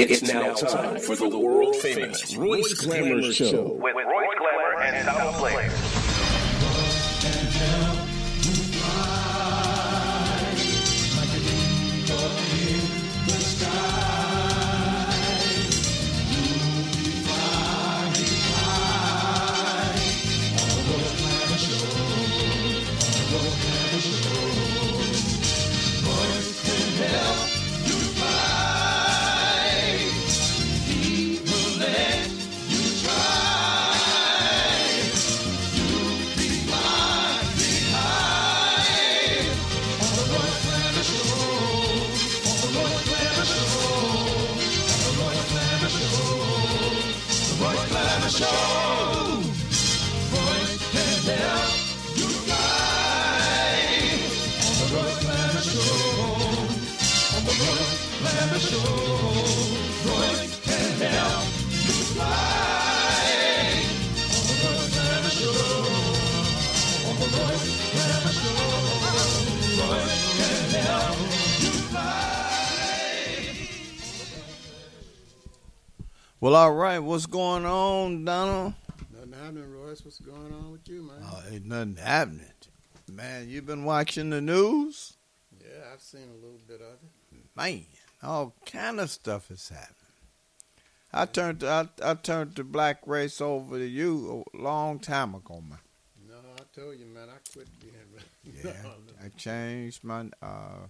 It's now time for the world famous Royce Glamour Show. with Royce Glamour and Tom Blair. Well, all right. What's going on, Donald? Nothing happening, Royce. What's going on with you, man? Oh, ain't nothing happening. Man, you been watching the news? yeah, I've seen a little bit of it. Man, all kind of stuff is happening. I turned I, I turned the black race over to you a long time ago, man. No, I told you, man, I quit being. Yeah, I changed my uh,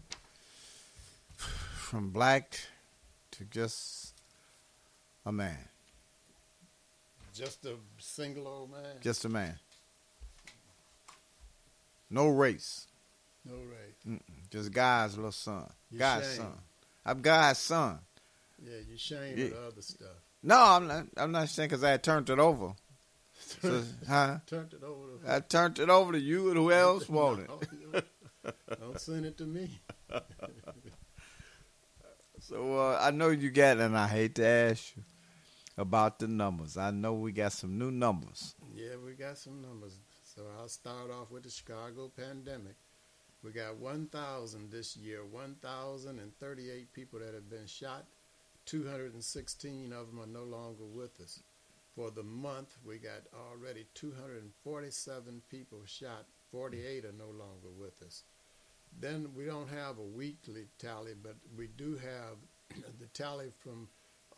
from black to just a man, Just a single old man. just a man. No race, no race. just God's little son, You God's son. I'm God's son. Yeah, you shame Yeah. other stuff. No, I'm not. I'm not saying because I had turned it over. So, huh? Turned it over to. I turned it over to you and who else wanted. No, Don't send it to me. So uh, I know you got, and I hate to ask you about the numbers. I know we got some new numbers. Yeah, we got some numbers. So I'll start off with the Chicago pandemic. We got 1,000 this year, 1,038 people that have been shot. 216 of them are no longer with us. For the month, we got already 247 people shot. 48 are no longer with us. Then we don't have a weekly tally, but we do have the tally from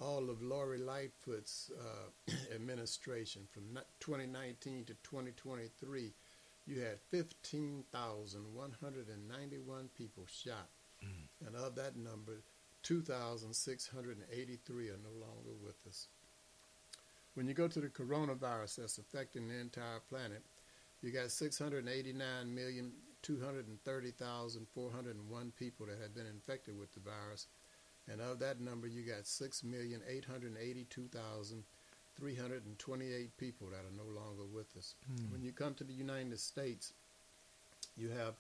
all of Lori Lightfoot's uh, administration from 2019 to 2023. You had 15,191 people shot, and of that number, 2,683 are no longer with us. When you go to the coronavirus that's affecting the entire planet, you got 689,230,401 people that have been infected with the virus. And of that number, you got 6,882,328 people that are no longer with us. Hmm. When you come to the United States, you have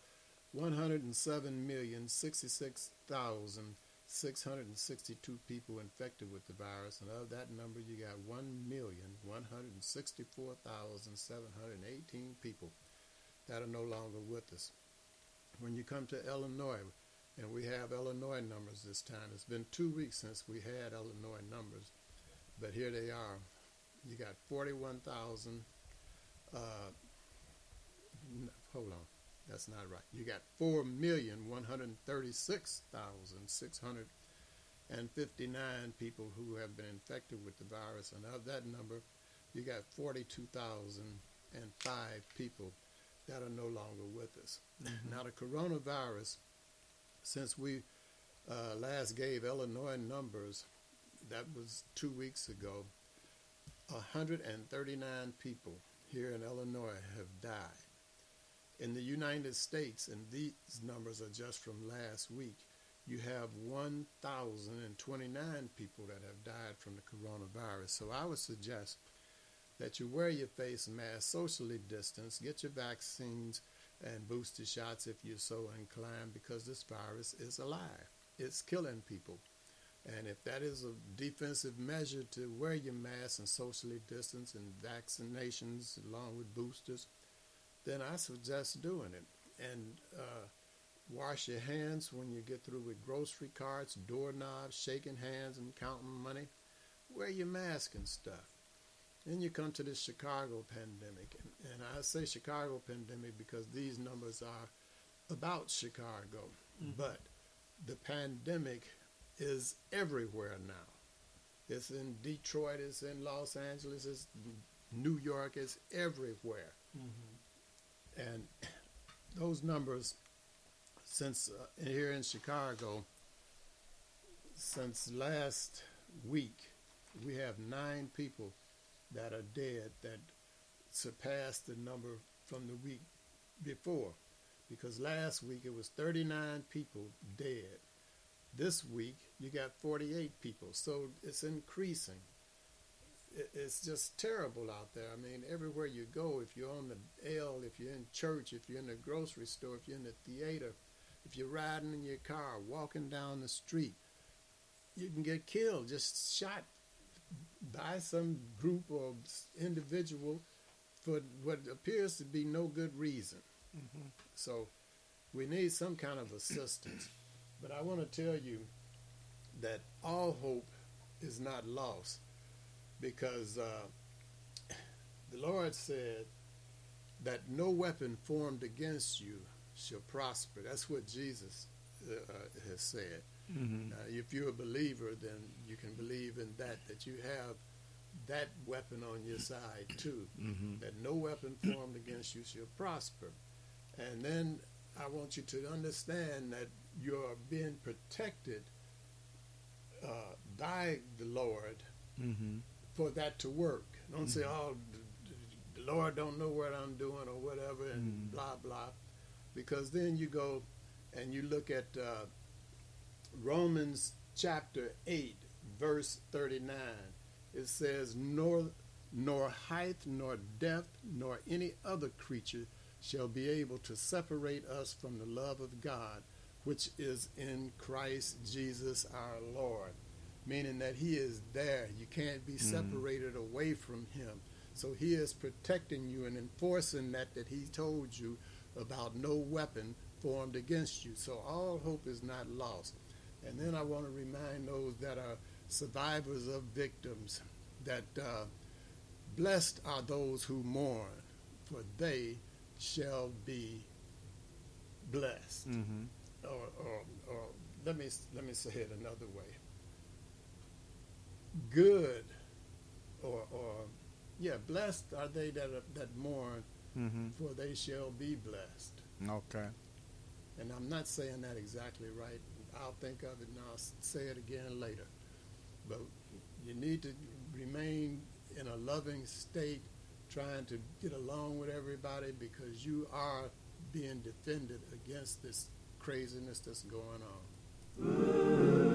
107,066,662 people infected with the virus. And of that number, you got 1,164,718 people that are no longer with us. When you come to Illinois, and we have Illinois numbers this time. It's been two weeks since we had Illinois numbers, but here they are. You got 41,000. Uh, hold on, that's not right. You got 4,136,659 people who have been infected with the virus, and of that number, you got 42,005 people that are no longer with us. Now, the coronavirus since we uh, last gave Illinois numbers, that was two weeks ago, 139 people here in Illinois have died. In the United States, and these numbers are just from last week, you have 1,029 people that have died from the coronavirus. So I would suggest that you wear your face mask, socially distance, get your vaccines, and booster shots if you're so inclined because this virus is alive. It's killing people. And if that is a defensive measure to wear your mask and socially distance and vaccinations along with boosters, then I suggest doing it. And uh, wash your hands when you get through with grocery carts, doorknobs, shaking hands and counting money. Wear your mask and stuff. Then you come to this Chicago pandemic. And, and I say Chicago pandemic because these numbers are about Chicago. But the pandemic is everywhere now. It's in Detroit, it's in Los Angeles, it's New York, it's everywhere. And those numbers, since uh, here in Chicago, since last week, we have nine people that are dead that surpassed the number from the week before. Because last week it was 39 people dead. This week you got 48 people. So it's increasing. It's just terrible out there. I mean, everywhere you go, if you're on the L, if you're in church, if you're in the grocery store, if you're in the theater, if you're riding in your car, walking down the street, you can get killed, just shot by some group or individual for what appears to be no good reason. So we need some kind of assistance. But I want to tell you that all hope is not lost because uh, the Lord said that no weapon formed against you shall prosper. That's what Jesus uh, uh, has said. Uh, if you're a believer, then you can believe in that, that you have that weapon on your side too. That no weapon formed against you shall prosper. And then I want you to understand that you're being protected uh, by the Lord Mm-hmm. for that to work. Don't say, "Oh, d- d- the Lord don't know what I'm doing" or whatever, and blah blah, because then you go and you look at uh, Romans chapter eight, verse thirty-nine. It says, "Nor nor height, nor depth, nor any other creature shall be able to separate us from the love of God, which is in Christ Jesus our Lord." meaning that he is there. You can't be mm. separated away from him. So he is protecting you and enforcing that that he told you about no weapon formed against you. So all hope is not lost. And then I want to remind those that are survivors of victims that uh, blessed are those who mourn, for they shall be blessed. Mm-hmm. Or, or, or let me let me say it another way good or, or yeah, blessed are they that are, that mourn, Mm-hmm. for they shall be blessed. Okay. And I'm not saying that exactly right. I'll think of it and I'll say it again later. But you need to remain in a loving state, trying to get along with everybody because you are being defended against this craziness that's going on.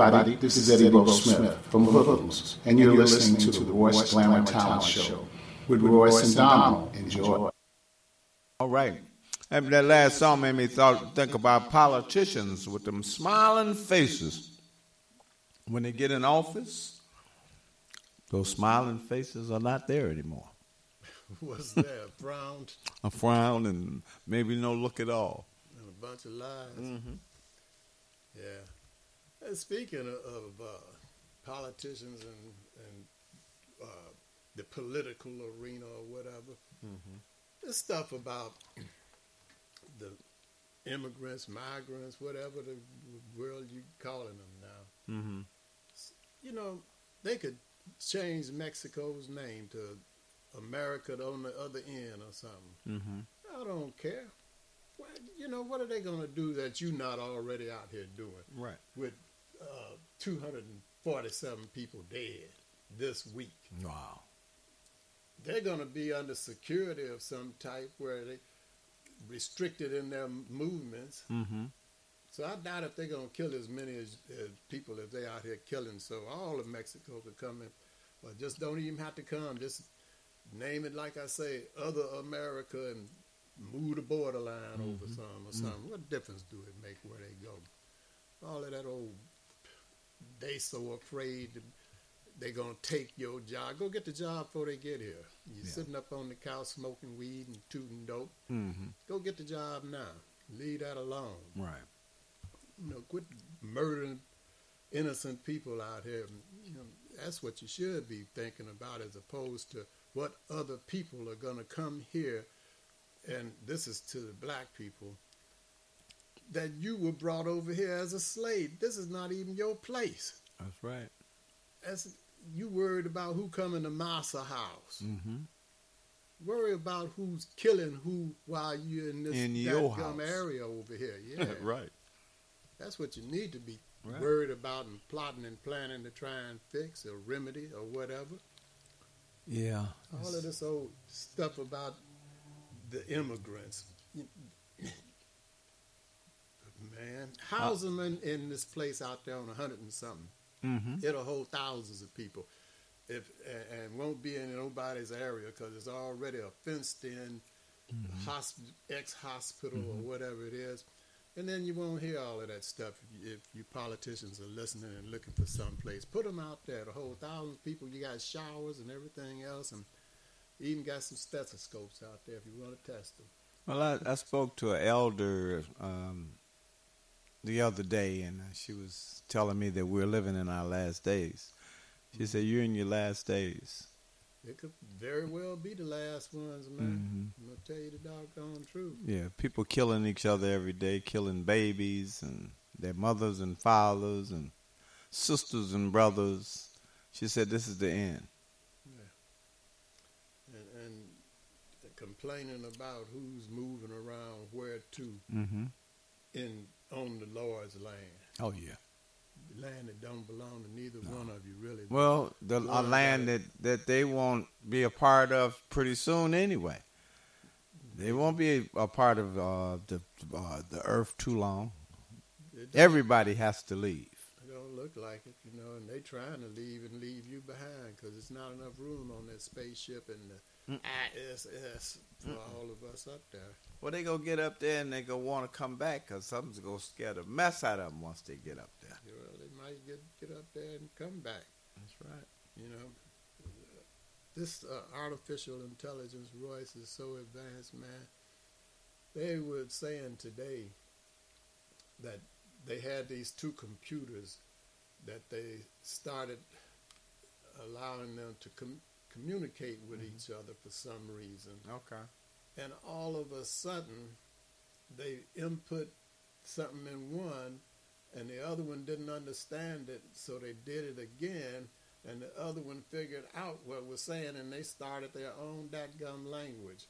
Everybody, this is Eddie Bo Smith from Hoodlums, and you're listening to the Royce Glamour Talent Show with Royce and Donald. Enjoy. All right. And that last song made me thought, think about politicians with them smiling faces. When they get in office, those smiling faces are not there anymore. What's that? frown? A frown and maybe no look at all. and a bunch of lies. Mm-hmm. Yeah. And speaking of, uh, politicians and, and uh, the political arena or whatever, this stuff about the immigrants, migrants, whatever the world you're calling them now. Mm-hmm. You know, they could change Mexico's name to America on the other end or something. Mm-hmm. I don't care. Well, you know, what are they going to do that you're not already out here doing? Right. with uh, 247 people dead this week. Wow. They're going to be under security of some type where they restricted in their movements. Mm-hmm. So I doubt if they're going to kill as many as, as people if they out here killing. So all of Mexico could come in, but just don't even have to come. Just name it like I say, other America, and move the borderline over some or something. What difference do it make where they go? All of that old, they so afraid they're gonna take your job. Go get the job before they get here. You're Yeah. sitting up on the couch smoking weed and tooting dope. Mm-hmm. Go get the job now. Leave that alone Right. you know, quit murdering innocent people out here. You know, that's what you should be thinking about as opposed to what other people are going to come here. And this is to the black people that you were brought over here as a slave. This is not even your place. That's right. That's, you worried about who coming to Massa house. Mm-hmm. Worry about who's killing who while you're in this In your house. area over here. Yeah. right. That's what you need to be Right. worried about and plotting and planning to try and fix or remedy or whatever. Yeah. All of this old stuff about the immigrants. Man, house them in, in this place out there on a hundred and something. Mm-hmm. It'll hold thousands of people, if and, and won't be in nobody's area because it's already a fenced-in hosp- ex-hospital or whatever it is. And then you won't hear all of that stuff if you, if you politicians are listening and looking for some place. Put them out there. The whole thousands of people. You got showers and everything else, and even got some stethoscopes out there if you want to test them. Well, I, I spoke to an elder um, the other day, and she was telling me that we're living in our last days. She said, "You're in your last days." It could very well be the last ones, man. I'm gonna tell you the doggone truth. Yeah, people killing each other every day, killing babies and their mothers and fathers and sisters and brothers. She said, "This is the end." and, and complaining about who's moving around where to Mm-hmm. in on the Lord's land, Oh yeah. land that don't belong to neither one of you, really. Well, the a land that that they won't be a part of pretty soon anyway. They won't be a, a part of uh, the uh, the earth too long. Everybody has to leave. it don't look like it, you know. And they trying to leave and leave you behind because it's not enough room on that spaceship and the ISS for all of us up there. Well, they go get up there and they go want to come back because something's gonna scare the mess out of them once they get up there. Well, they might get get up there and come back. That's right. You know, this uh, artificial intelligence, Royce, is so advanced, man. They were saying today that they had these two computers that they started allowing them to com- communicate with mm-hmm. each other for some reason. Okay. And all of a sudden, they input something in one, and the other one didn't understand it, so they did it again, and the other one figured out what was saying, and they started their own dadgum language.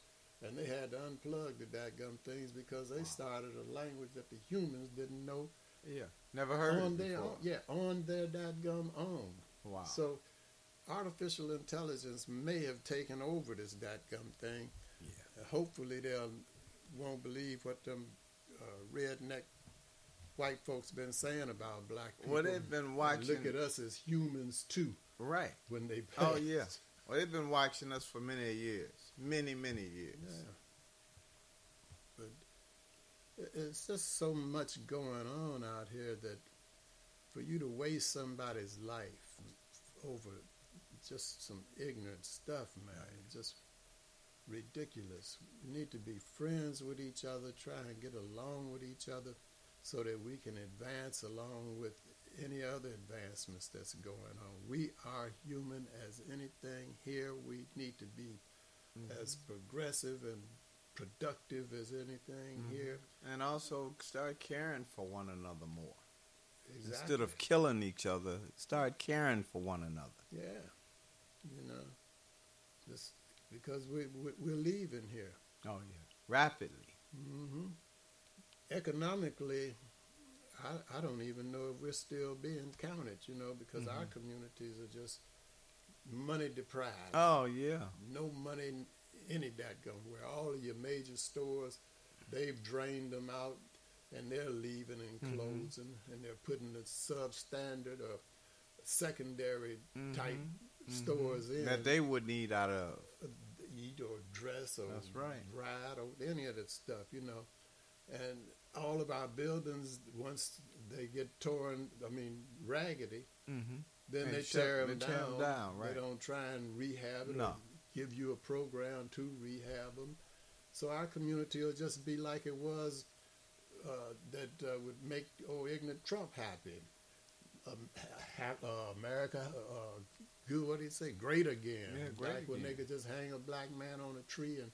And they had to unplug the dadgum things because they started a language that the humans didn't know Yeah. Never heard on it their before. own, yeah, on their dadgum own. Wow. So artificial intelligence may have taken over this dadgum thing. Yeah. Hopefully they'll won't believe what them uh, redneck white folks been saying about black people. Well, they've been watching. Look at us as humans too Right. when they Oh pass. yeah. Well, they've been watching us for many years, many many years. Yeah. But it's just so much going on out here that for you to waste somebody's life over just some ignorant stuff, man, just ridiculous. We need to be friends with each other, try and get along with each other so that we can advance along with any other advancements that's going on. We are human as anything here. We need to be mm-hmm. as progressive and productive as anything mm-hmm. here. And also start caring for one another more Exactly. instead of killing each other. Start caring for one another. yeah, you know, just because we, we we're leaving here. Oh yeah. Rapidly. hmm Economically, I, I don't even know if we're still being counted. You know, because our mm-hmm. communities are just money deprived. Oh yeah. no money in that dadgum where all of your major stores they've drained them out and they're leaving and mm-hmm. closing and they're putting the substandard or secondary type mm-hmm. Stores in That they would need out of. eat or dress or That's right. ride or any of that stuff, you know. And all of our buildings, once they get torn, I mean, raggedy, Mm-hmm. then And they tear they them tear 'em down. down, right. They don't try and rehab it No. or give you a program to rehab them. So our community will just be like it was uh, that uh, would make old ignorant Trump happy. Um, ha- uh, America, uh, good, what do you say? Great again. Yeah, great Back when they could just hang a black man on a tree and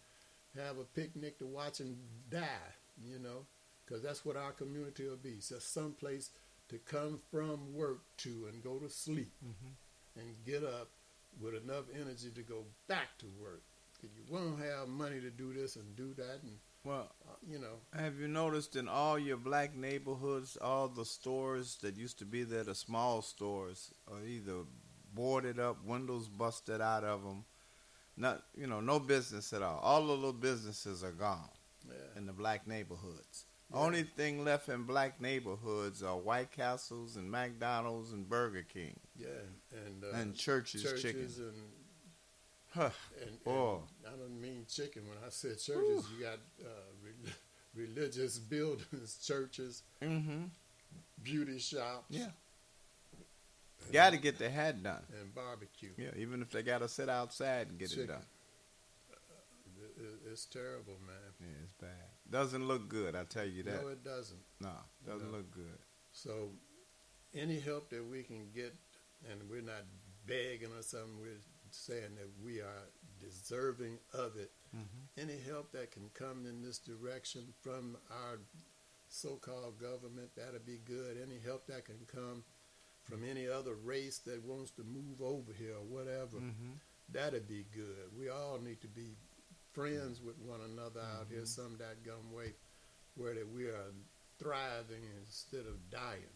have a picnic to watch him die, you know, because that's what our community will be. It's just some place to come from work to and go to sleep Mm-hmm. and get up with enough energy to go back to work. You won't have money to do this and do that, and Well, Uh, you know, have you noticed in all your black neighborhoods, all the stores that used to be there, the small stores, are either boarded up, windows busted out of them. Not, you know, no business at all. All the little businesses are gone yeah, in the black neighborhoods. Yeah. Only thing left in black neighborhoods are White Castles and McDonald's and Burger King yeah, and uh, and Church's, churches Chicken. and Huh. and, and Boy. I don't mean chicken when I said churches. You got uh, re- religious buildings, churches, Mm-hmm. beauty shops, Yeah. Got to get the hat done. and barbecue. Yeah, even if they got to sit outside and get it Chicken. done. It- it- it's terrible, man. Yeah, it's bad. Doesn't look good, I tell you that. No, it doesn't. No, doesn't No. look good. So, any help that we can get, and we're not begging or something, we're saying that we are deserving of it. Mm-hmm. Any help that can come in this direction from our so-called government, that'll be good. Any help that can come from any other race that wants to move over here or whatever, Mm-hmm. that'd be good. We all need to be friends with one another out here some that gum way where that we are thriving instead of dying.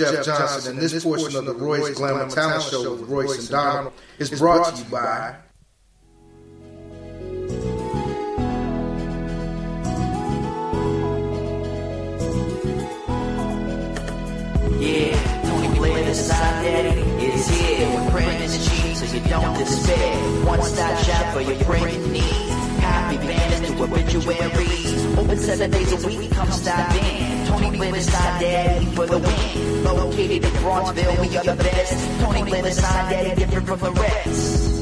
Is Jeff Johnson, and this portion of the Royce Glamour Talent Show with Royce and Donald is brought to you by Yeah, Tony Blair, side daddy, is here with Brandon's cheap, so you don't despair. One stop shop for your printing needs. Happy banners to obituaries. Open seven days a week, come stop in. Tony side daddy for the win. Located in Bronzeville, we are the best. Tony side daddy, different from the rest.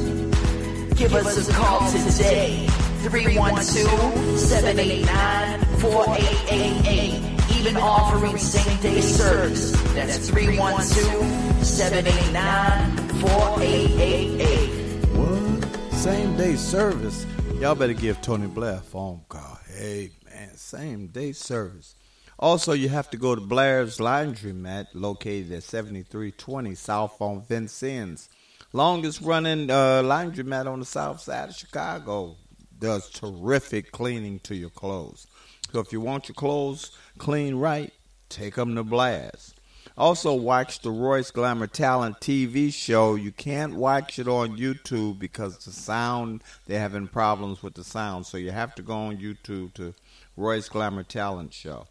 Give us a call today. 312-789-4888. Even offering same day service. That's 312-789-4888. What? Same day service. Y'all better give Tony Blair a phone call. Hey, man, same day service. Also, you have to go to Blair's Laundromat, located at 7320 South on Vincennes. Longest running uh, laundromat on the south side of Chicago. Does terrific cleaning to your clothes. So if you want your clothes clean right, take them to Blair's. Also, watch the Royce Glamour Talent TV show. You can't watch it on YouTube because the sound, they're having problems with the sound. So you have to go on YouTube to Royce Glamour Talent Show.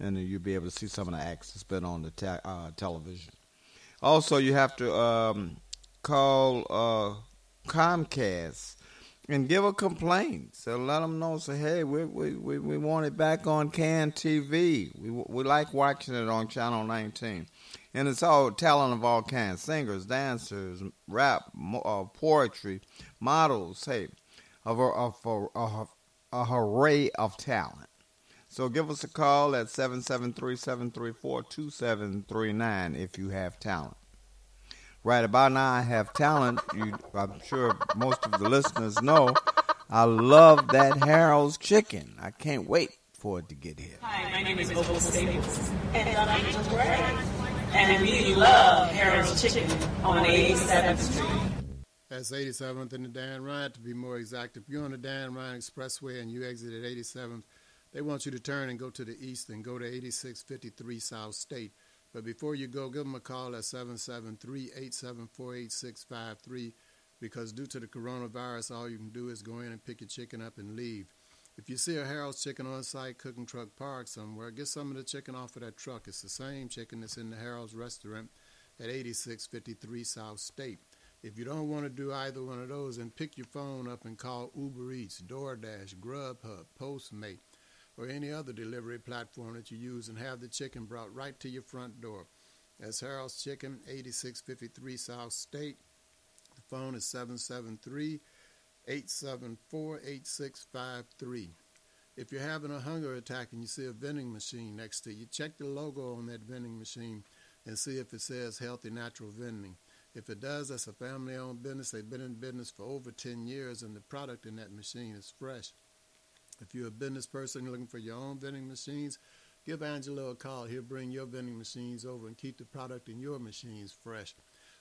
And you'll be able to see some of the acts that's been on the te- uh, television. Also, you have to um, call uh, Comcast and give a complaint. So let them know. Say, hey, we we, we, we want it back on Can TV. We we like watching it on Channel 19, and it's all talent of all kinds: singers, dancers, rap, uh, poetry, models. Hey, of a, of a, of a array of talent. So give us a call at 773-734-2739 if you have talent. Right about now, I have talent. You, I'm sure most of the listeners know. I love that Harold's chicken. I can't wait for it to get here. Hi, my name is Opal Staples, and I'm just Gray. And we love Harold's Chicken on 87th Street. That's 87th and the Dan Ryan, to be more exact. If you're on the Dan Ryan Expressway and you exit at 87th, they want you to turn and go to the east and go to 8653 South State. But before you go, give them a call at 773-874-8653 because due to the coronavirus, all you can do is go in and pick your chicken up and leave. If you see a Harold's Chicken on site cooking truck parked somewhere, get some of the chicken off of that truck. It's the same chicken that's in the Harold's restaurant at 8653 South State. If you don't want to do either one of those, then pick your phone up and call Uber Eats, DoorDash, Grubhub, Postmate, or any other delivery platform that you use and have the chicken brought right to your front door. That's Harold's Chicken, 8653 South State. The phone is 773 874 8653. If you're having a hunger attack and you see a vending machine next to you, check the logo on that vending machine and see if it says Healthy Natural Vending. If it does, that's a family owned business. They've been in business for over 10 years and the product in that machine is fresh. If you're a business person looking for your own vending machines, give Angelo a call. He'll bring your vending machines over and keep the product in your machines fresh.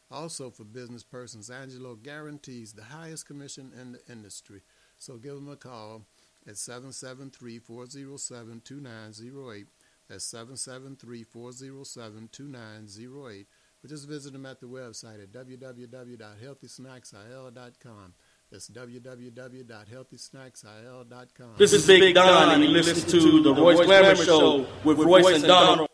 Also, for business persons, Angelo guarantees the highest commission in the industry. So give him a call at 773 407 2908. That's 773 407 2908. Or just visit him at the website at www.healthysnacksil.com. That's www.healthysnacksil.com. This is Big Don, and you listen to the Royce Glamour Show with Royce and Donald.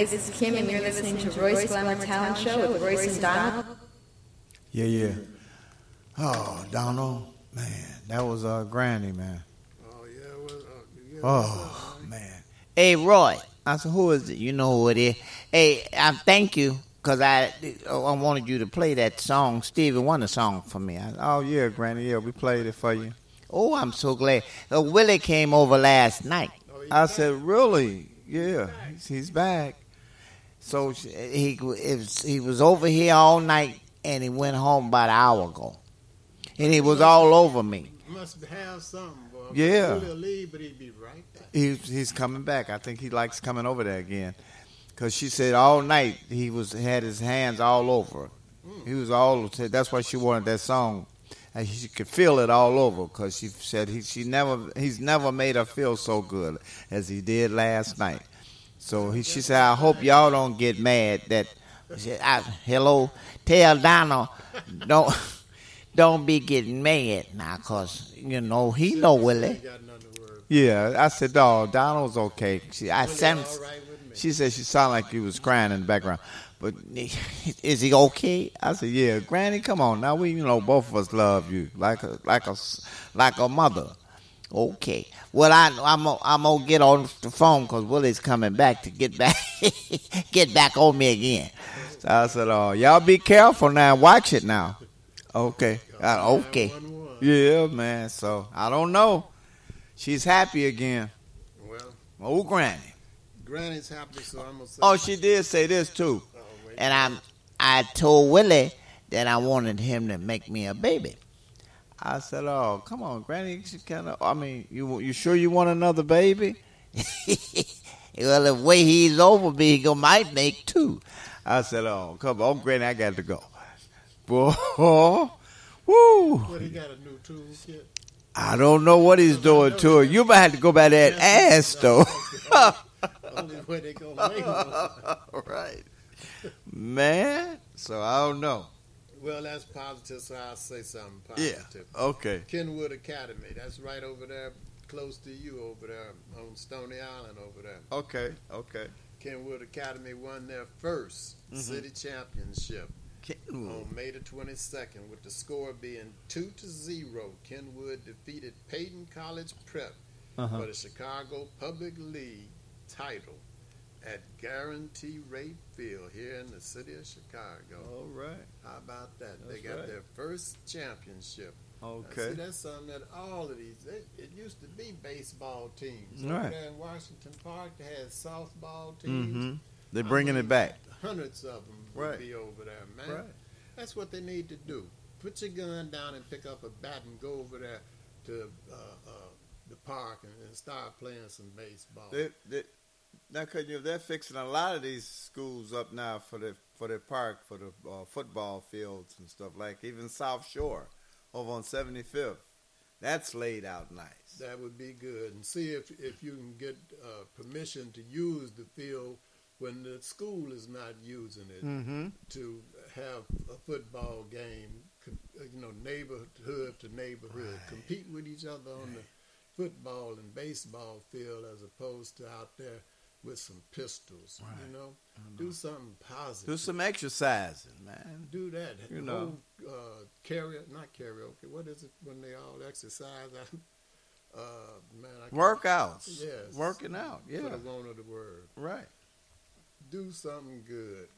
Hi, this is Kim, and you're listening to Royce Glamour Talent Show with Royce and Donald. Yeah, yeah. Oh, Donald, man, that was uh, Granny, man. Oh yeah, well, uh, yeah, Oh, man. Hey, Roy. I said, who is it? You know who it is. Hey, I thank you because I I wanted you to play that song. Stevie Wonder song for me. I, Oh, yeah, Granny, yeah, we played it for you. oh, I'm so glad. Uh, Willie came over last night. I said, really? Yeah, he's, he's back. So he it was, he was over here all night and he went home about an hour ago. And he was all over me. must have something, boy. Yeah. Leave, but he'd be right back. He's, he's coming back. I think he likes coming over there again. Because she said all night he was had his hands all over. her. He was all. That's why she wanted that song. And she could feel it all over because she said he she never he's never made her feel so good as he did last night. So he, she said, I hope y'all don't get mad that. she- I, Hello, tell Donald don't don't be getting mad now, cause you know he know Willie. Yeah, I said, "Oh, Donald's okay." She, I sense. She said she sounded like he was crying in the background, but is he okay? I said, "Yeah, Granny, come on now. We, you know, both of us love you like a like a like a mother." Okay. Well, I, I'm gonna- I'm gonna get on the phone because Willie's coming back to get back get back on me again. So I said, "Oh, y'all be careful now. Watch it now." Okay. Uh, okay. Yeah, man. So I don't know. She's happy again. Well, Oh, Granny. Granny's happy, so I'm gonna say. Oh, she did say this too. And I'm I told Willie that I wanted him to make me a baby. I said, "Oh, come on, Granny. She kind of. I mean, you you sure you want another baby?" Well, the way he's over me, he go might make two. I said, "Oh, come on, Granny. I got to go." Boy, woo! What, he got a new toolkit? I don't know what he's doing to her. You might have to go by that ass though. Only way they gonna make it. right, man. So I don't know. Well, that's positive, so I'll say something positive. Yeah. Okay. Kenwood Academy, that's right over there, close to you over there on Stony Island over there. Okay. Okay. Kenwood Academy won their 1st Mhm. city championship Kenwood. on May the 22nd, with the score being two to zero. Kenwood defeated Payton College Prep Uh-huh. for the Chicago Public League title at Guaranteed Rate Field here in the city of Chicago. All right. How about that? they got right. their first championship. Now, Okay. see, that's something that all of these. It, it used to be baseball teams. Right. Over there in Washington Park, they had softball teams. Mm-hmm. They're bringing it back. Hundreds of them would be over there, man. Right. That's what they need to do. Put your gun down and pick up a bat and go over there to uh, uh, the park and, and start playing some baseball. They, they, now, cause you know, they're fixing a lot of these schools up now for the for the park for the uh, football fields and stuff like even South Shore over on 75th. That's laid out nice. That would be good. And see if if you can get uh, permission to use the field when the school is not using it Mhm. to have a football game. uh, You know, neighborhood to neighborhood, compete with each other on the football and baseball field as opposed to out there with some pistols. You know, do something positive. Do some exercising, man. Do that. You know. Whole, uh, karaoke, not karaoke. What is it when they all exercise? uh, man, I Workouts. Yes, Working out, yeah. For the want of the word. Right. Do something good.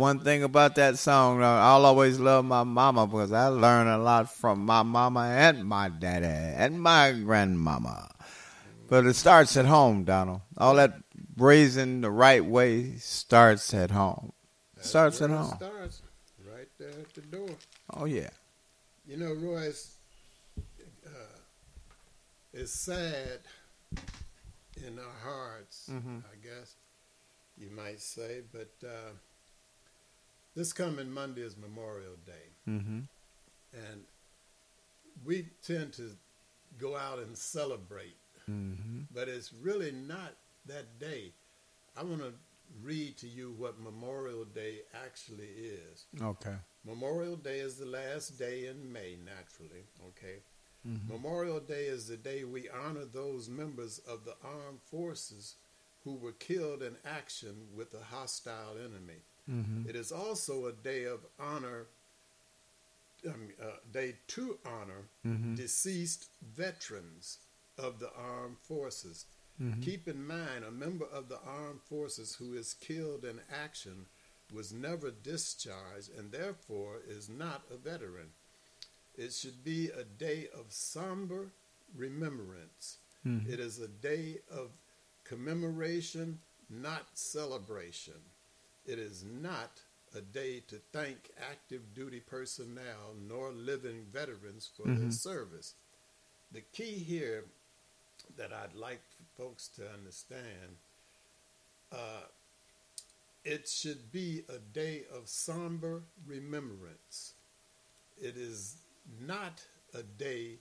One thing about that song, I'll always love my mama because I learn a lot from my mama and my daddy and my grandmama. But it starts at home, Donald. All that raising the right way starts at home. starts at it home. Starts right there at the door. Oh yeah. You know, Royce, uh, it's sad in our hearts, Mhm. I guess you might say, but uh, this coming Monday is Memorial Day, Mm-hmm. and we tend to go out and celebrate, Mm-hmm. but it's really not that day. I want to read to you what Memorial Day actually is. Okay. Memorial Day is the last day in May, naturally. Okay. Mhm. Memorial Day is the day we honor those members of the armed forces who were killed in action with a hostile enemy. Mhm. It is also a day of honor, um, uh, day to honor Mhm. deceased veterans of the armed forces. Mhm. Keep in mind, a member of the armed forces who is killed in action was never discharged and therefore is not a veteran. It should be a day of somber remembrance. Mhm. It is a day of commemoration, not celebration. It is not a day to thank active duty personnel nor living veterans for their Mhm. service. The key here that I'd like folks to understand uh, it should be a day of somber remembrance. It is not a day,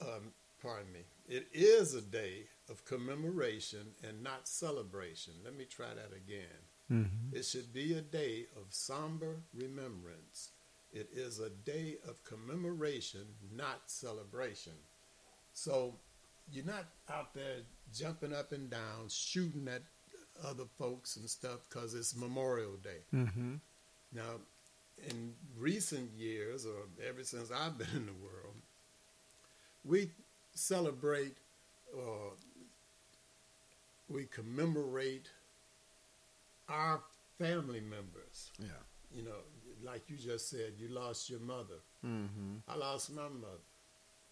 um, pardon me, it is a day of commemoration and not celebration. Let me try that again. Mhm. It should be a day of somber remembrance. It is a day of commemoration, not celebration. So you're not out there jumping up and down, shooting at other folks and stuff because it's Memorial Day. Mm-hmm. Now, in recent years, or ever since I've been in the world, we celebrate or we commemorate our family members. Yeah. You know, like you just said, you lost your mother. Mm-hmm. I lost my mother.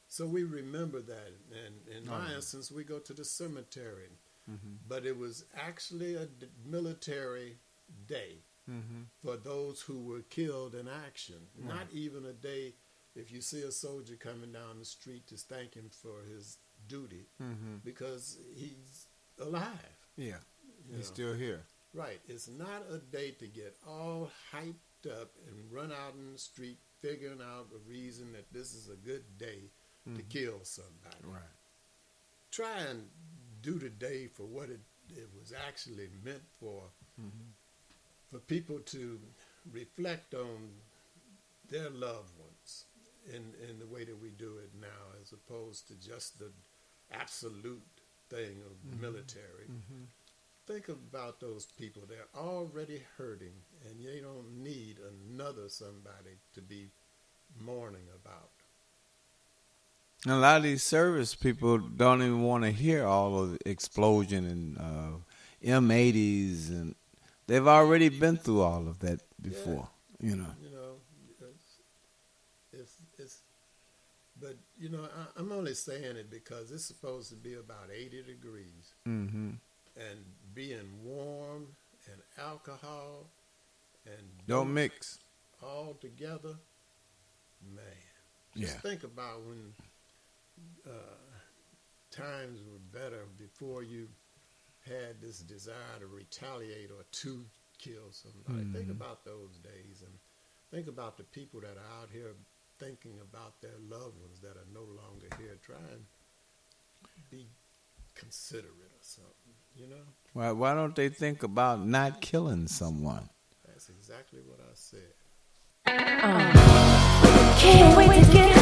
So we remember that. And in Oh, my yeah. instance, we go to the cemetery. Mm-hmm. But it was actually a d- military day. Mhm. for those who were killed in action. Not even a day if you see a soldier coming down the street to thank him for his duty Mhm. because he's alive. Yeah, he's know. still here. Right. It's not a day to get all hyped up and run out in the street figuring out a reason that this is a good day to Mhm. kill somebody. Right. Try and do the day for what it, it was actually meant for. Mhm. For people to reflect on their loved ones in, in the way that we do it now, as opposed to just the absolute thing of Mhm. military Mhm. Think about those people. They're already hurting, and they don't need another somebody to be mourning about. And a lot of these service people don't even want to hear all of the explosion and uh, M80s, and they've already been through all of that before. You know. You know, it's, it's, it's but you know, I, I'm only saying it because it's supposed to be about 80 degrees, hmm and being warm and alcohol and Don't mix. all together, man. Just Yeah. think about when uh, times were better before you had this desire to retaliate or to kill somebody. Think Mhm. about those days and think about the people that are out here thinking about their loved ones that are no longer here. Try and be considerate or something, you know? Why, why don't they think about not killing someone? That's exactly what I said. Can't wait to get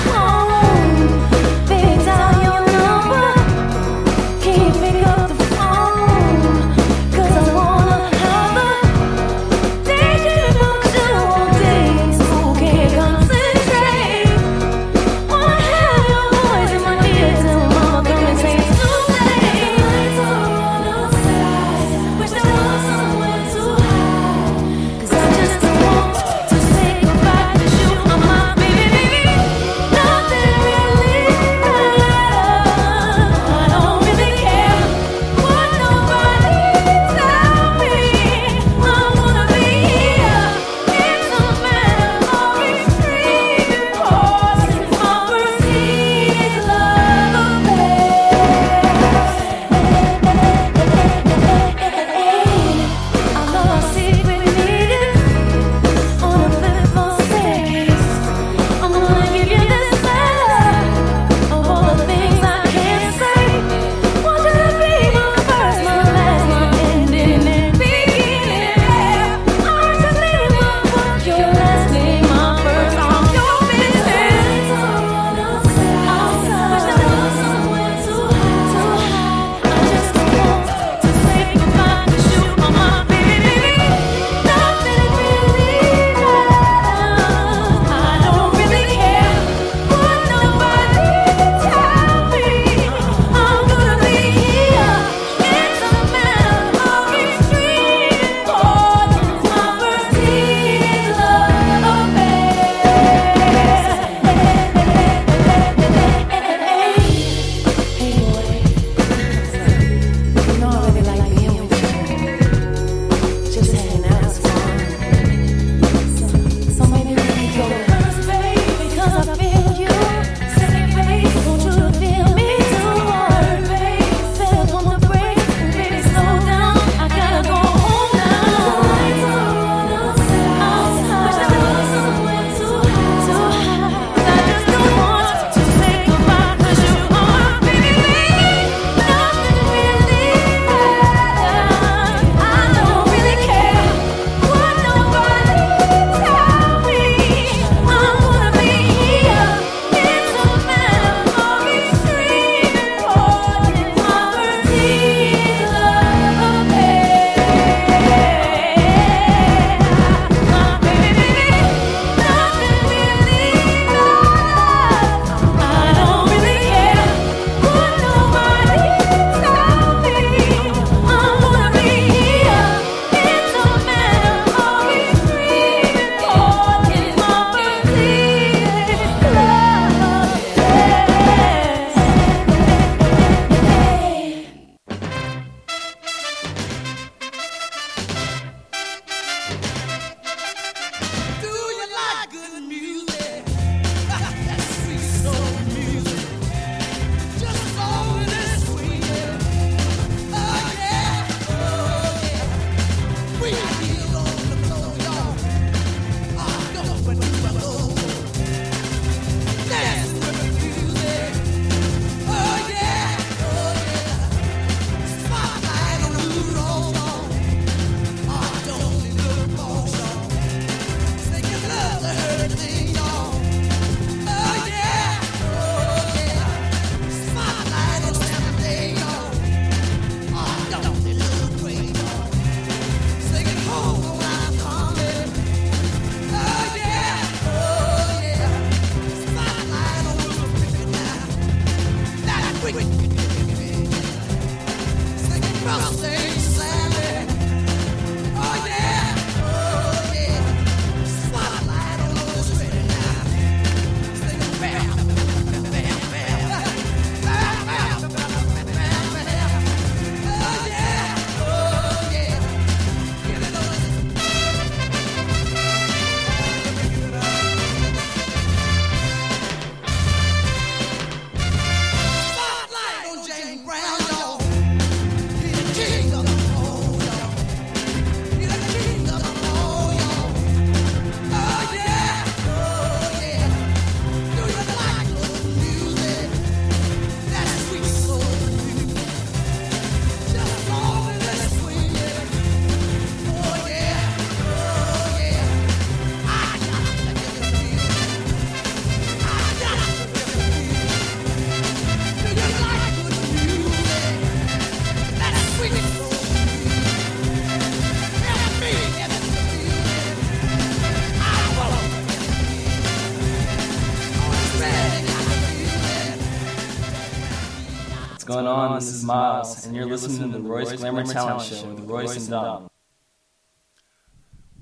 on? This is Miles, and you're listening to the Royce Glamour Talent Show with Royce and Donald.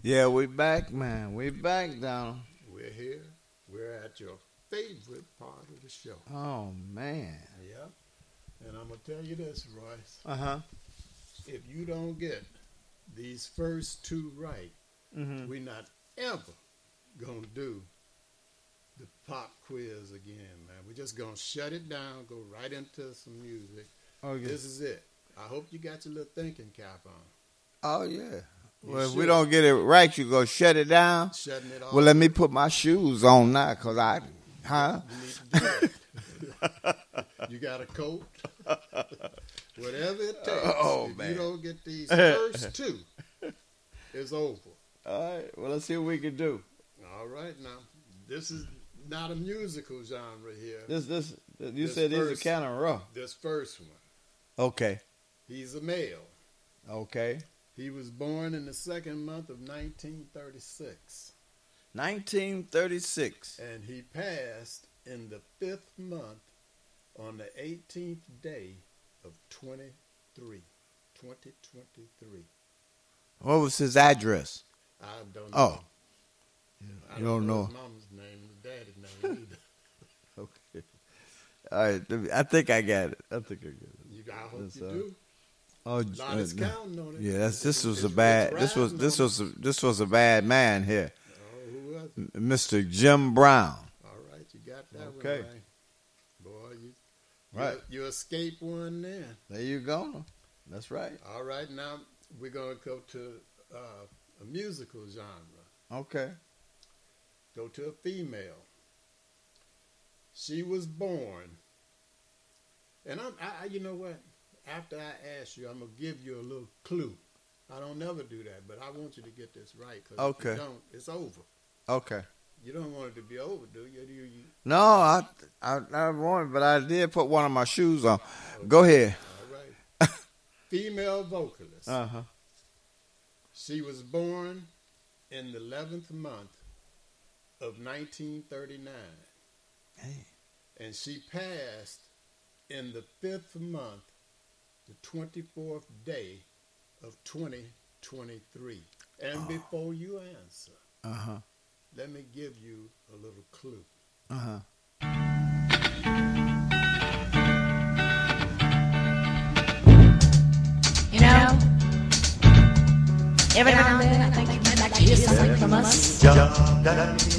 Yeah, we back, man. We back, Donald. We're here. We're at your favorite part of the show. Oh man. Yep. And I'm gonna tell you this, Royce. Uh huh. If you don't get these first two right, Mhm. we're not ever gonna do the pop quiz again, man. We're just gonna shut it down, go right into some music. Oh, okay. This is it. I hope you got your little thinking cap on. Oh yeah. You Well, if we don't get it right, you go shut it down. Shutting it off. Well, let me put my shoes on now, cause I, huh? You got a coat? Whatever it takes. Oh, if man. you don't get these first two, it's over. All right. Well, let's see what we can do. All right, now this is not a musical genre here. This, this, you This said are first- kind of rough. This first one, Okay. he's a male. Okay. He was born in the second month of 1936, 1936. and he passed in the fifth month on the 18th day of 23, 2023. What was his address? I don't oh. know. Oh. I You don't know. his mama's name, his daddy's name either. Okay. All right. me- I think I got it. I think I got it. You, I hope That's, you uh, do. Oh, uh, counting on it. Yeah, that's this was a bad. This was this was a, this was a bad man here, Oh, who was it? M- Mr. Jim Brown. All right, you got that Okay. one right. Boy, you, Right. you, you escape one there. There you go. That's right. All right, now we're going to go to uh, a musical genre. Okay. Go to a female. She was born, and I'm, I, I, you know what? After I ask you, I'm gonna give you a little clue. I don't never do that, but I want you to get this right. Cause If Okay. you don't, it's over. Okay. You don't want it to be over, do you? Do you, you No, I I I wanted, but I did put one of my shoes on. Go ahead. all right. Female vocalist. Uh huh. She was born in the 11th month of 1939. And she passed in the fifth month, the 24th day of 2023. And before you answer, Uh huh. let me give you a little clue. Uh huh. You know, every now and then from.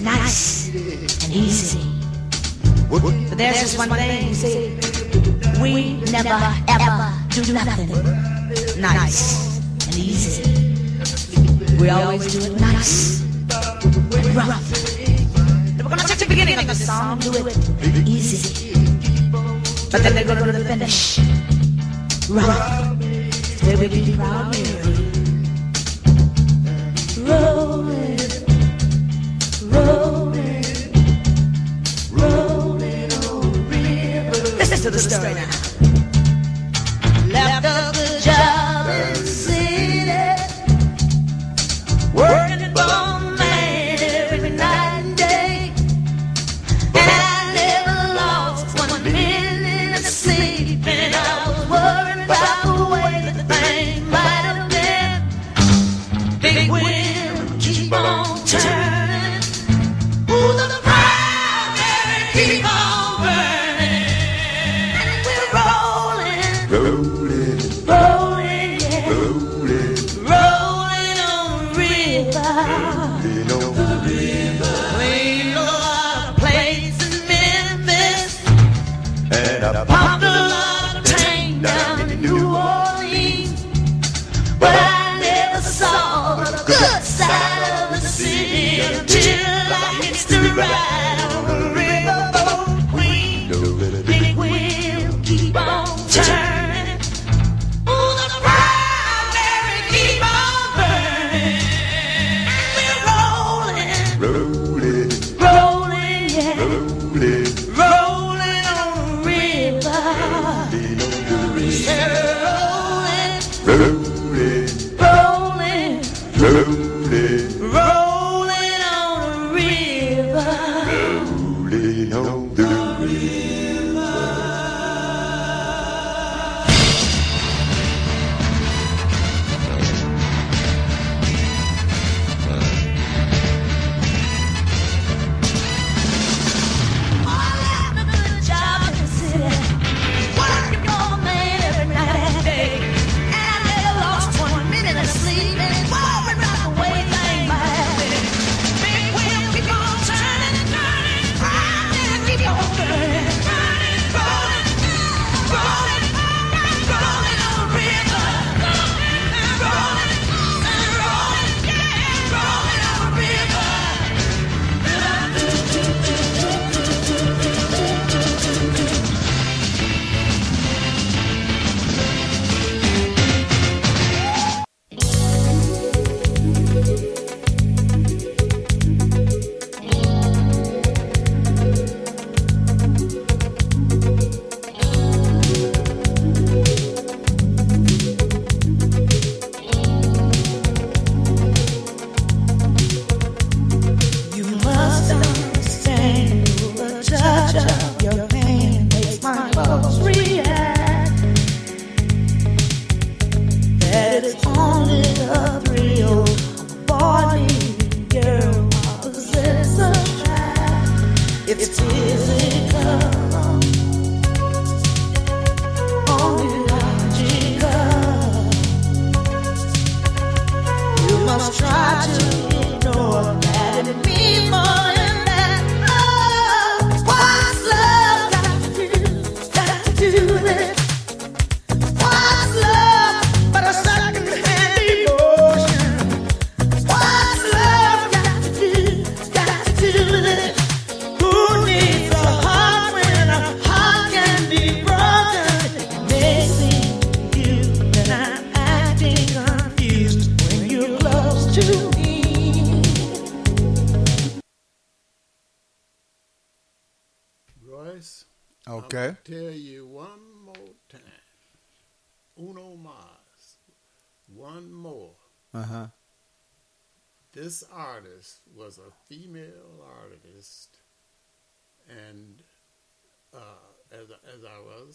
Nice and easy. But there's just one thing, you see, we never ever do nothing nice and easy. We always do it nice and rough. We're gonna take the beginning of the song, do it easy. But then they're gonna do the finish rough. They will be proud of you. Rolling, Listen to the story now.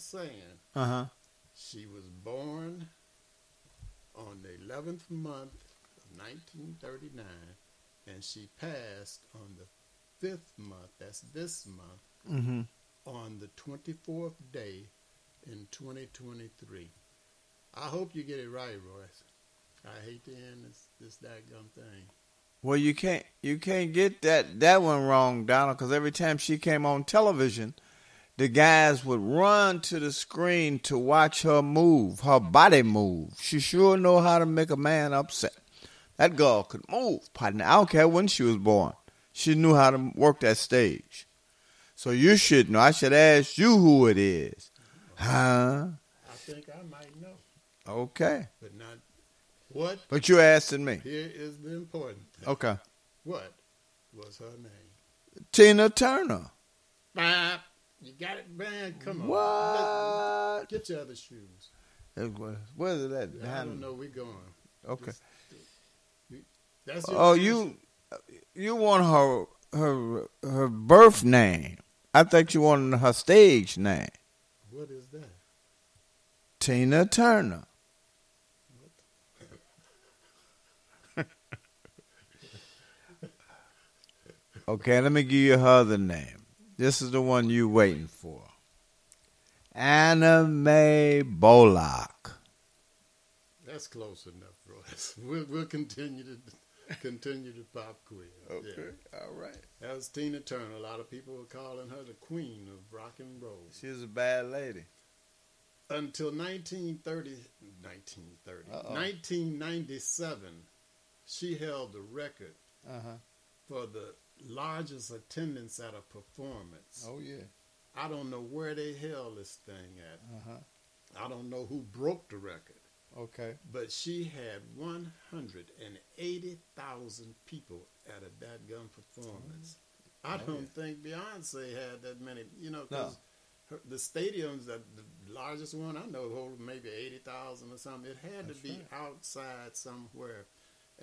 Saying, Uh huh. she was born on the eleventh month of 1939, and she passed on the fifth month. That's this month. Mm-hmm. On the 24th day in 2023. I hope you get it right, Royce. I hate to end this this daggum thing. Well, you can't you can't get that that one wrong, Donald, because every time she came on television, the guys would run to the screen to watch her move, her body move. She sure know how to make a man upset. That girl could move, partner. I don't care when she was born. She knew how to work that stage. So you should know. I should ask you who it is. Huh? I think I might know, Okay. but not what. But you're asking me. Here is the important thing. Okay. What was her name? Tina Turner. Bop. You got it, man. Come on. What? Get your other shoes. Where's it at? I don't know. We're going. Okay. That's Oh, you you want her her her birth name? I think you wanted her stage name, What is that? Tina Turner. okay, let me give you her other name. This is the one you waiting for. Anna Mae Bullock. That's close enough, Royce. We'll, we'll continue to continue to pop quiz. Okay, all right. That was Tina Turner. A lot of people were calling her the queen of rock and roll. She was a bad lady. Until 1930, 1930, Uh-oh. 1997, she held the record Uh-huh. for the largest attendance at a performance. Oh yeah. I don't know where they held this thing at. Uh-huh. I don't know who broke the record. Okay. But she had 180,000 people at a dadgum performance. I Oh, don't think Beyonce had that many, you know, No. because the stadiums, that the largest one I know, hold maybe 80,000 or something. It had That's to be right. outside somewhere.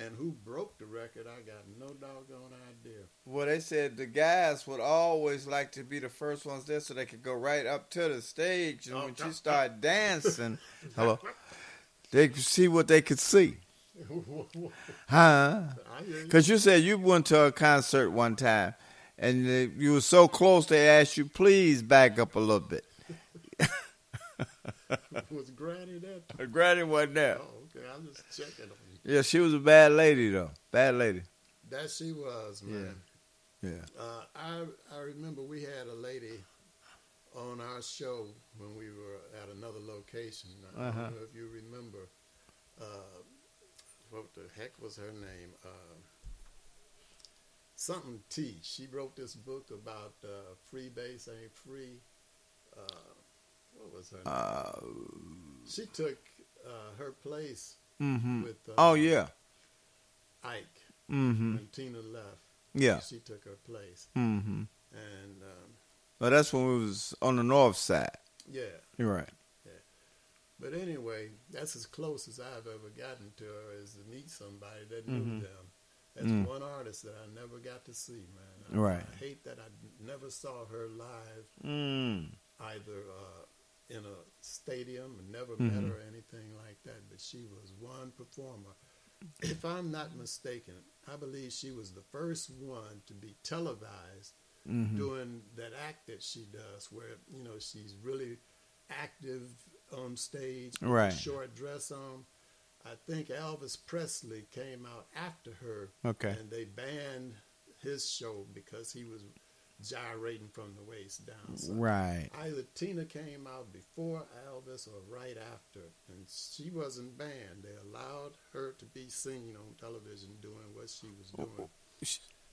And who broke the record, I got no doggone idea. Well, they said the guys would always like to be the first ones there so they could go right up to the stage. And when she started dancing, hello, they could see what they could see. Huh? Because you said you went to a concert one time and you were so close they asked you, please back up a little bit. was Granny there? Granny wasn't there. Oh, okay. I'm just checking on. Yeah, she was a bad lady, though. Bad lady. That she was, man. Yeah. Uh, I I remember we had a lady on our show when we were at another location. I Uh-huh. don't know if you remember. Uh, what the heck was her name? Uh, something T. She wrote this book about uh, free base ain't free. Uh, what was her name? Uh, she took uh, her place Mhm. with. Uh, Oh, yeah. Ike. Mhm. When Tina left. Yeah. She took her place. Mm-hmm. And um, Well, that's when we was on the north side. yeah. You're right. But anyway, that's as close as I've ever gotten to her is to meet somebody that knew Mhm. them. That's Mm. one artist that I never got to see, man. I, Right. I hate that I never saw her live, Mm. either uh, in a stadium, and never met Mhm. her or anything like that. But she was one performer. If I'm not mistaken, I believe she was the first one to be televised Mhm. doing that act that she does, where you know she's really active on stage, Right. Short dress on, I think Elvis Presley came out after her. Okay. And they banned his show because he was gyrating from the waist down. So Right. Either Tina came out before Elvis or right after, and she wasn't banned. They allowed her to be seen on television doing what she was doing.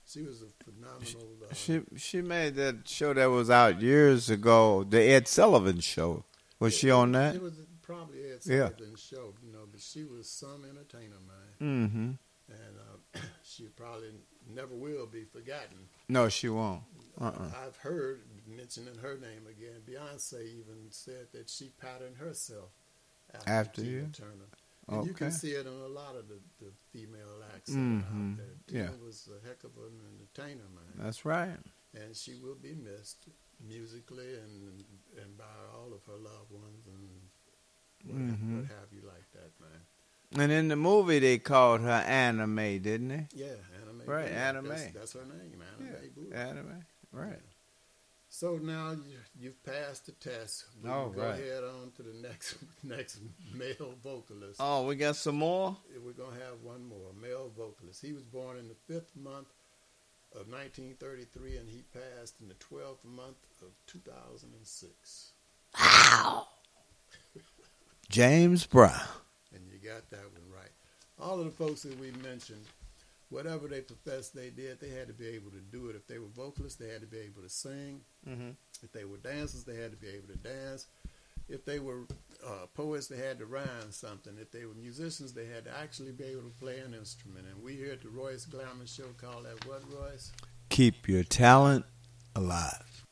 She was a phenomenal. Uh, She she made that show that was out years ago, the Ed Sullivan show. Was she on that? It was probably Ed Yeah. Show, you know, but she was some entertainer, man. Mm-hmm. And uh, she probably never will be forgotten. No, she won't. Uh-uh. I've heard mentioning her name again. Beyonce even said that she patterned herself after, After Tina you? Turner. And you can see it in a lot of the, the female acts Mhm. out there. Tina Yeah. was a heck of an entertainer, man. That's right. And she will be missed musically and and by all of her loved ones and what, Mhm. what have you like that, man. And in the movie, they called her Anna Mae, didn't they? Yeah, Anna Mae. Right, Boo. Anna Mae. That's, that's her name, Anna Mae. Yeah, Boo. Anna Mae. Right. So now you, you've passed the test. We All can go right. ahead on to the next next male vocalist. Oh, we got some more. We're gonna have one more male vocalist. He was born in the fifth month of 1933, and he passed in the twelfth month of 2006. Wow. James Brown. And you got that one right. All of the folks that we mentioned, whatever they professed they did, they had to be able to do it. If they were vocalists, they had to be able to sing. Mhm. If they were dancers, they had to be able to dance. If they were uh, poets, they had to rhyme something. If they were musicians, they had to actually be able to play an instrument. And we here at the Royce Glamour Show call that what, Royce? Keep your talent alive.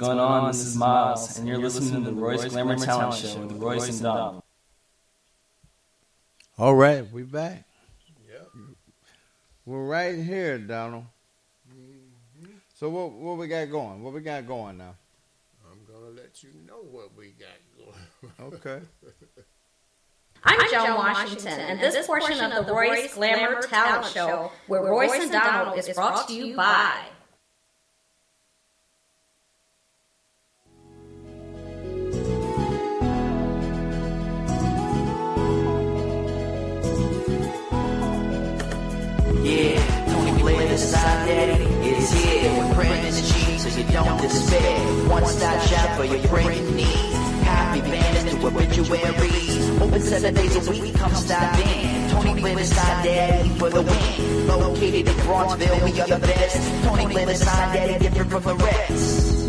Going on? This is Miles, and you're listening to the Royce Glamour Talent Show with Royce and Dom. All right, we back. Yep. We're right here, Donald. Mm-hmm. So what what we got going? What we got going now? I'm gonna let you know what we got going. Okay. I'm Joan Washington, and this portion of the Royce Glamour Talent Show, where Royce and Donald is brought to you by. Yeah, Tony Blair, the side daddy, is here with Brandon G, so you don't despair. One stop shop for your printing needs. Happy banners to obituaries. Open seven days a week, come stop in. Tony Blair, the side daddy, for the win. Located in Bronzeville, we are the best. Tony Blair, the side daddy, different from the rest.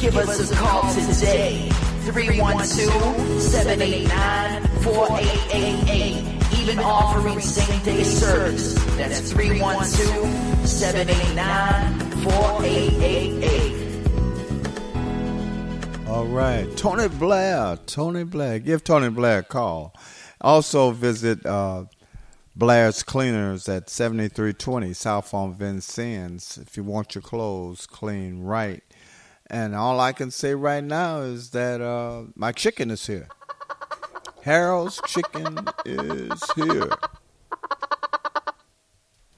Give us a call today. 312-789-4888. Even offering same day service. That's 312-789-4888. All right, Tony Blair. Tony Blair. Give Tony Blair a call. Also visit uh, Blair's Cleaners at 7320 South on Vincennes if you want your clothes clean right. And all I can say right now is that uh, my chicken is here. Harold's chicken is here.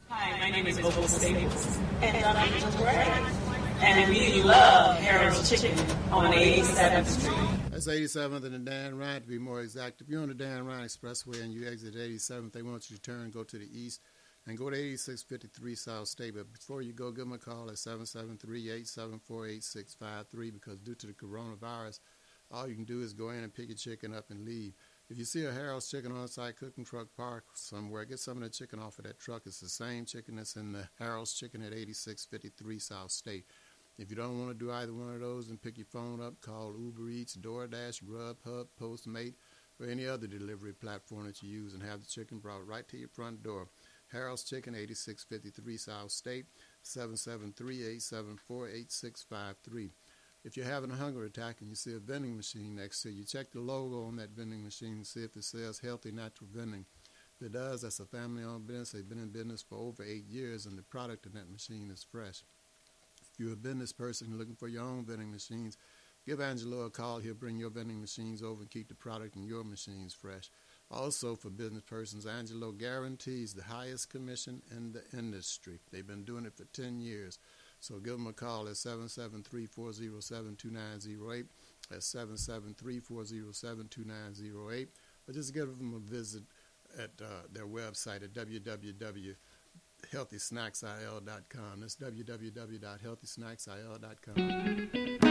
Hi, my name is Opal Staples, and I'm Angel Gray. And we love Harold's Chicken on 87th Street. That's 87th and the Dan Ryan to be more exact. If you're on the Dan Ryan Expressway and you exit 87th, they want you to turn, go to the east, and go to 8653 South State. But before you go, give them a call at 773-874-8653 because due to the coronavirus, all you can do is go in and pick your chicken up and leave. If you see a Harold's Chicken on site cooking truck parked somewhere, get some of the chicken off of that truck. It's the same chicken that's in the Harold's Chicken at 8653 South State. If you don't want to do either one of those, then pick your phone up, call Uber Eats, DoorDash, Grubhub, Postmate, or any other delivery platform that you use and have the chicken brought right to your front door. Harold's Chicken, 8653 South State, 773-874-8653. If you're having a hunger attack and you see a vending machine next to you, check the logo on that vending machine and see if it says healthy natural vending. If it does, that's a family-owned business. They've been in business for over eight years, and the product in that machine is fresh. If you're a business person looking for your own vending machines, give Angelo a call. He'll bring your vending machines over and keep the product in your machines fresh. Also, for business persons, Angelo guarantees the highest commission in the industry. They've been doing it for 10 years. So give them a call at 773-407-2908. That's 773-407-2908. Or just give them a visit at uh, their website at www.healthysnacksil.com. That's www.healthysnacksil.com.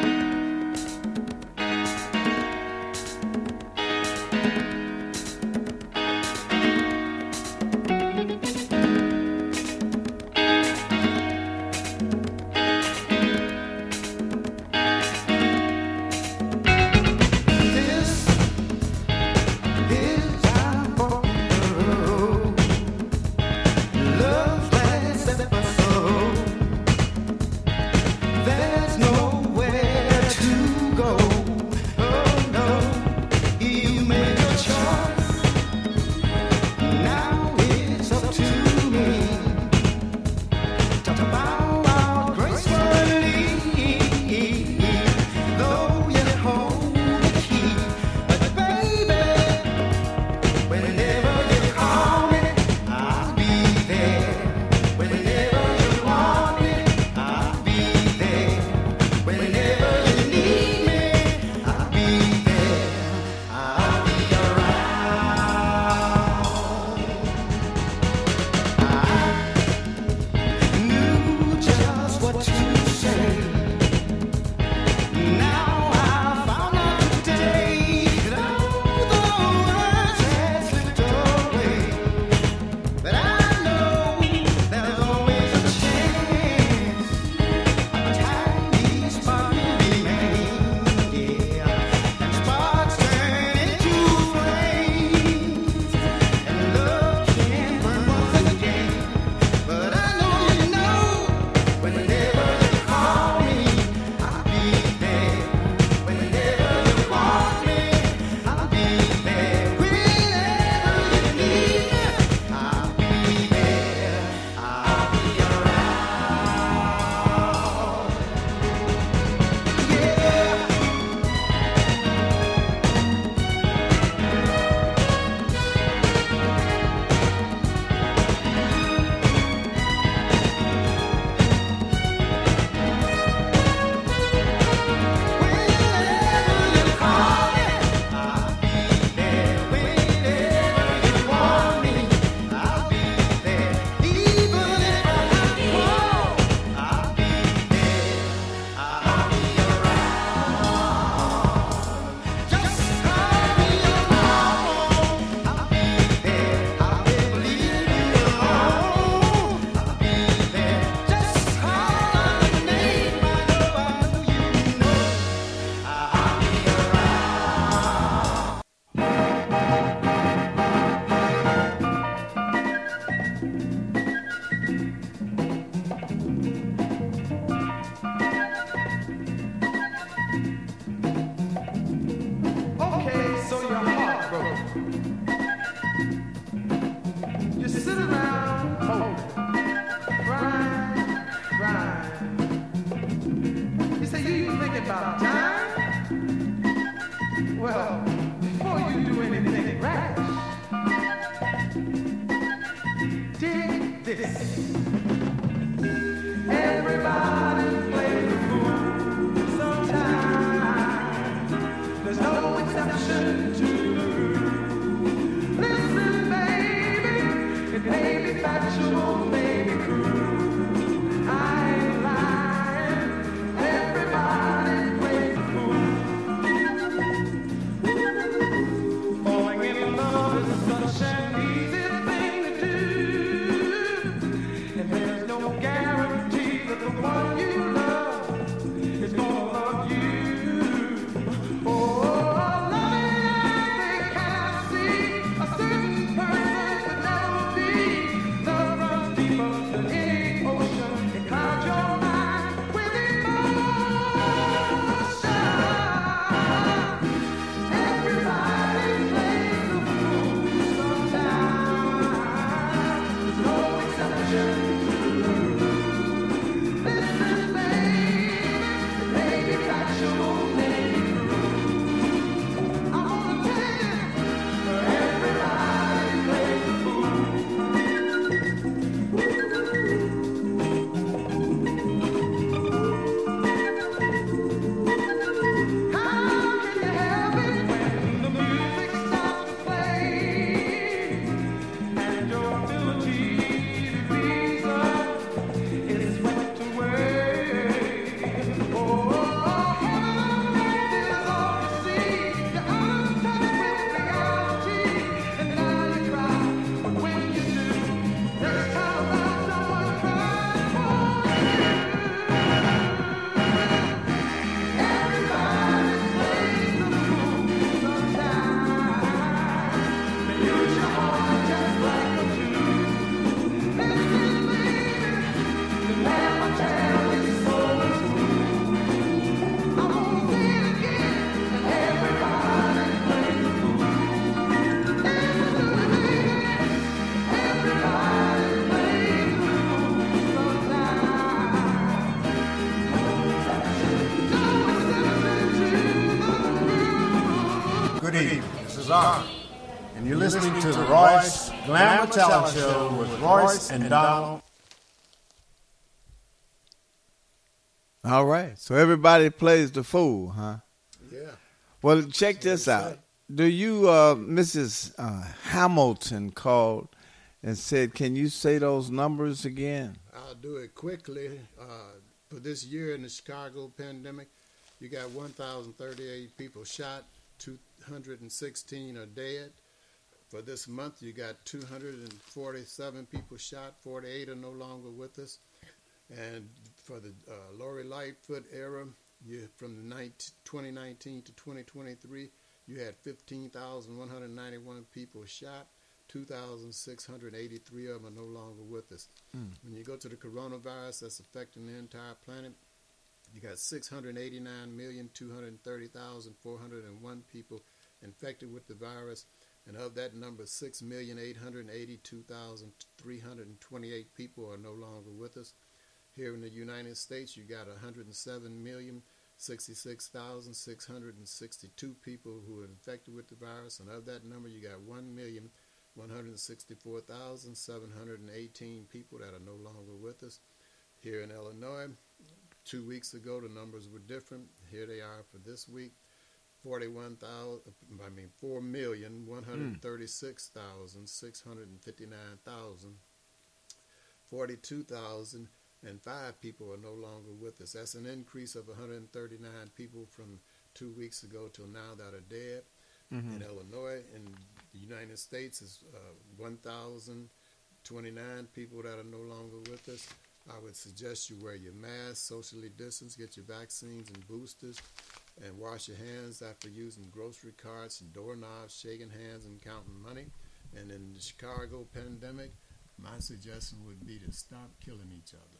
evening. This is Arn. And you're listening to the Royce Glamour Talent Show with Royce and Donald. All right. So everybody plays the fool, huh? Yeah. Well, check this out. Do you, uh, Mrs. Uh, Hamilton, called and said, "Can you say those numbers again?" I'll do it quickly. Uh, for this year in the Chicago pandemic, you got 1,038 people shot, 216 are dead. For this month, you got 247 people shot, 48 are no longer with us. And for the uh, Lori Lightfoot era, you, from the 19, 2019 to 2023, you had 15,191 people shot. 2,683 of them are no longer with us. Mm. When you go to the coronavirus that's affecting the entire planet, you got 689,230,401 people infected with the virus, and of that number, 6,882,328 people are no longer with us. Here in the United States, you got 107,066,662 people who are infected with the virus, and of that number, you got 1,164,718 people that are no longer with us. Here in Illinois, two weeks ago, the numbers were different. Here they are for this week. 41,000, I mean, 4,136,659,000. 42,005 people are no longer with us. That's an increase of 139 people from two weeks ago till now that are dead. Mhm. In Illinois, in the United States, is uh, 1,029 people that are no longer with us. I would suggest you wear your mask, socially distance, get your vaccines and boosters, and wash your hands after using grocery carts and doorknobs, shaking hands and counting money. And in the Chicago pandemic, my suggestion would be to stop killing each other.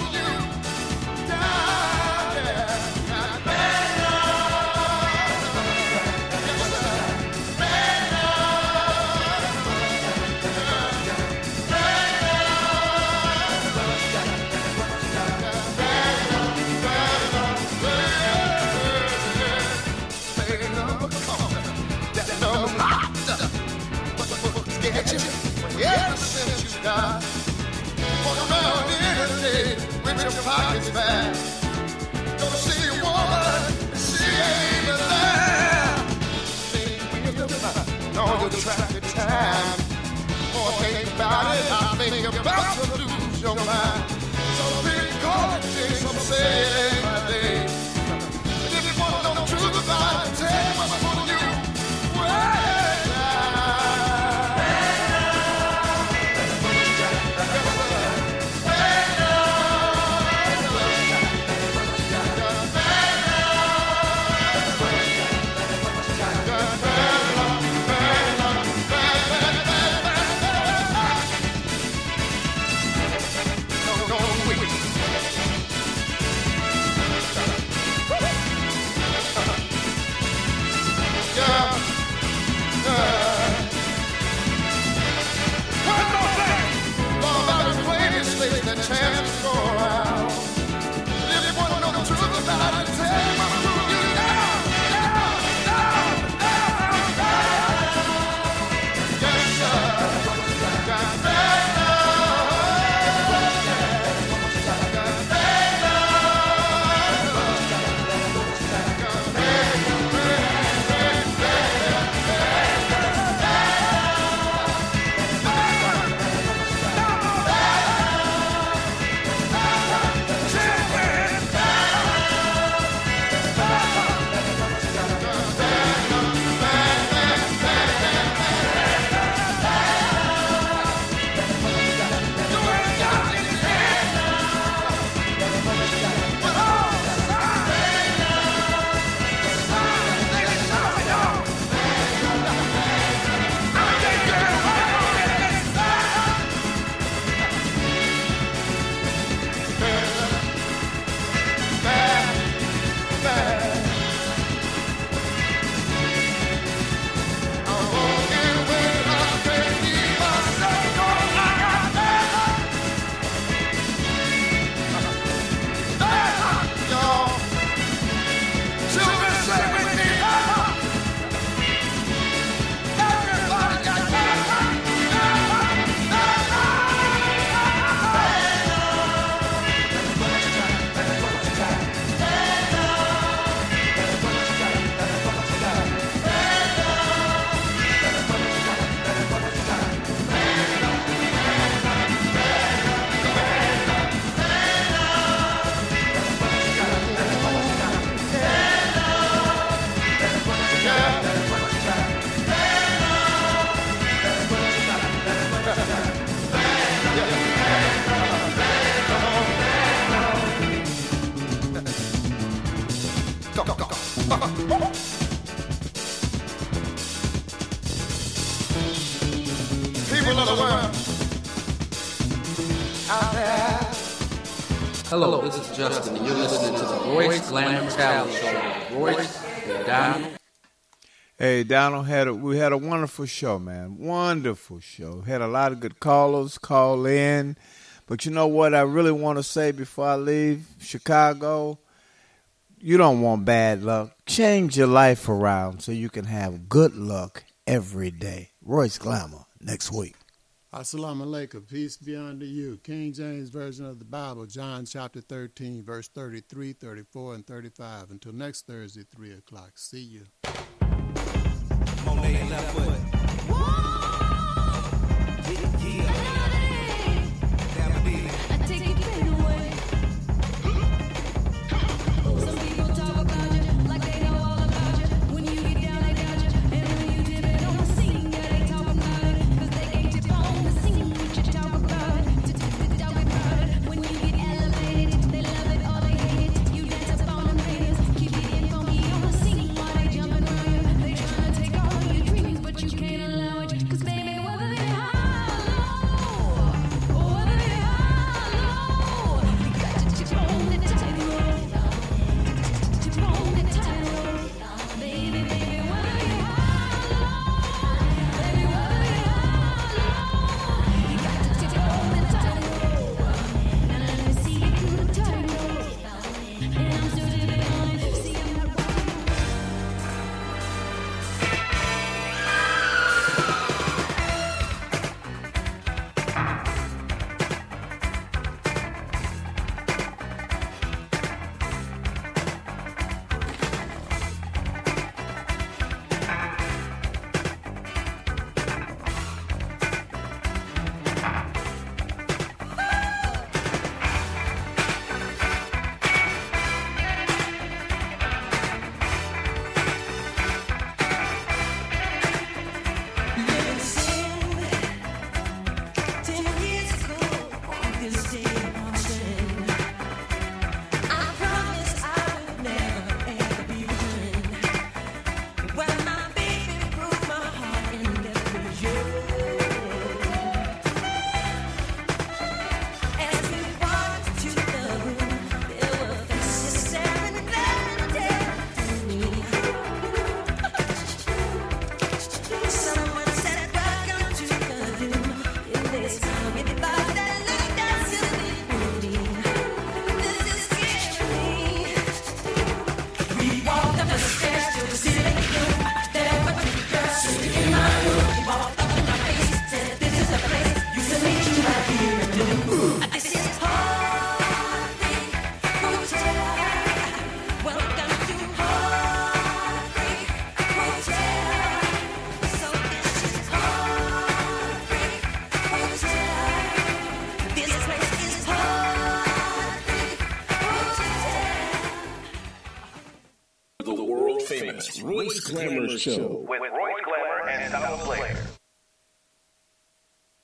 pockets back. Gonna see a woman, she ain't even there. Think look back on your traffic time. More think about it, I think you're about to lose your mind. So big call it, some say Hello, this is Justin, and you're listening to the Royce Glamour Talent Show. Royce and Donald. Hey, Donald had a, we had a wonderful show, man. Wonderful show. Had a lot of good callers call in. But you know what I really want to say before I leave Chicago? You don't want bad luck. Change your life around so you can have good luck every day. Royce Glamour next week. Assalamu alaikum. Peace be unto you. King James Version of the Bible, John chapter 13, verse 33, 34, and 35. Until next Thursday, 3 o'clock. See you. Glamour Show. With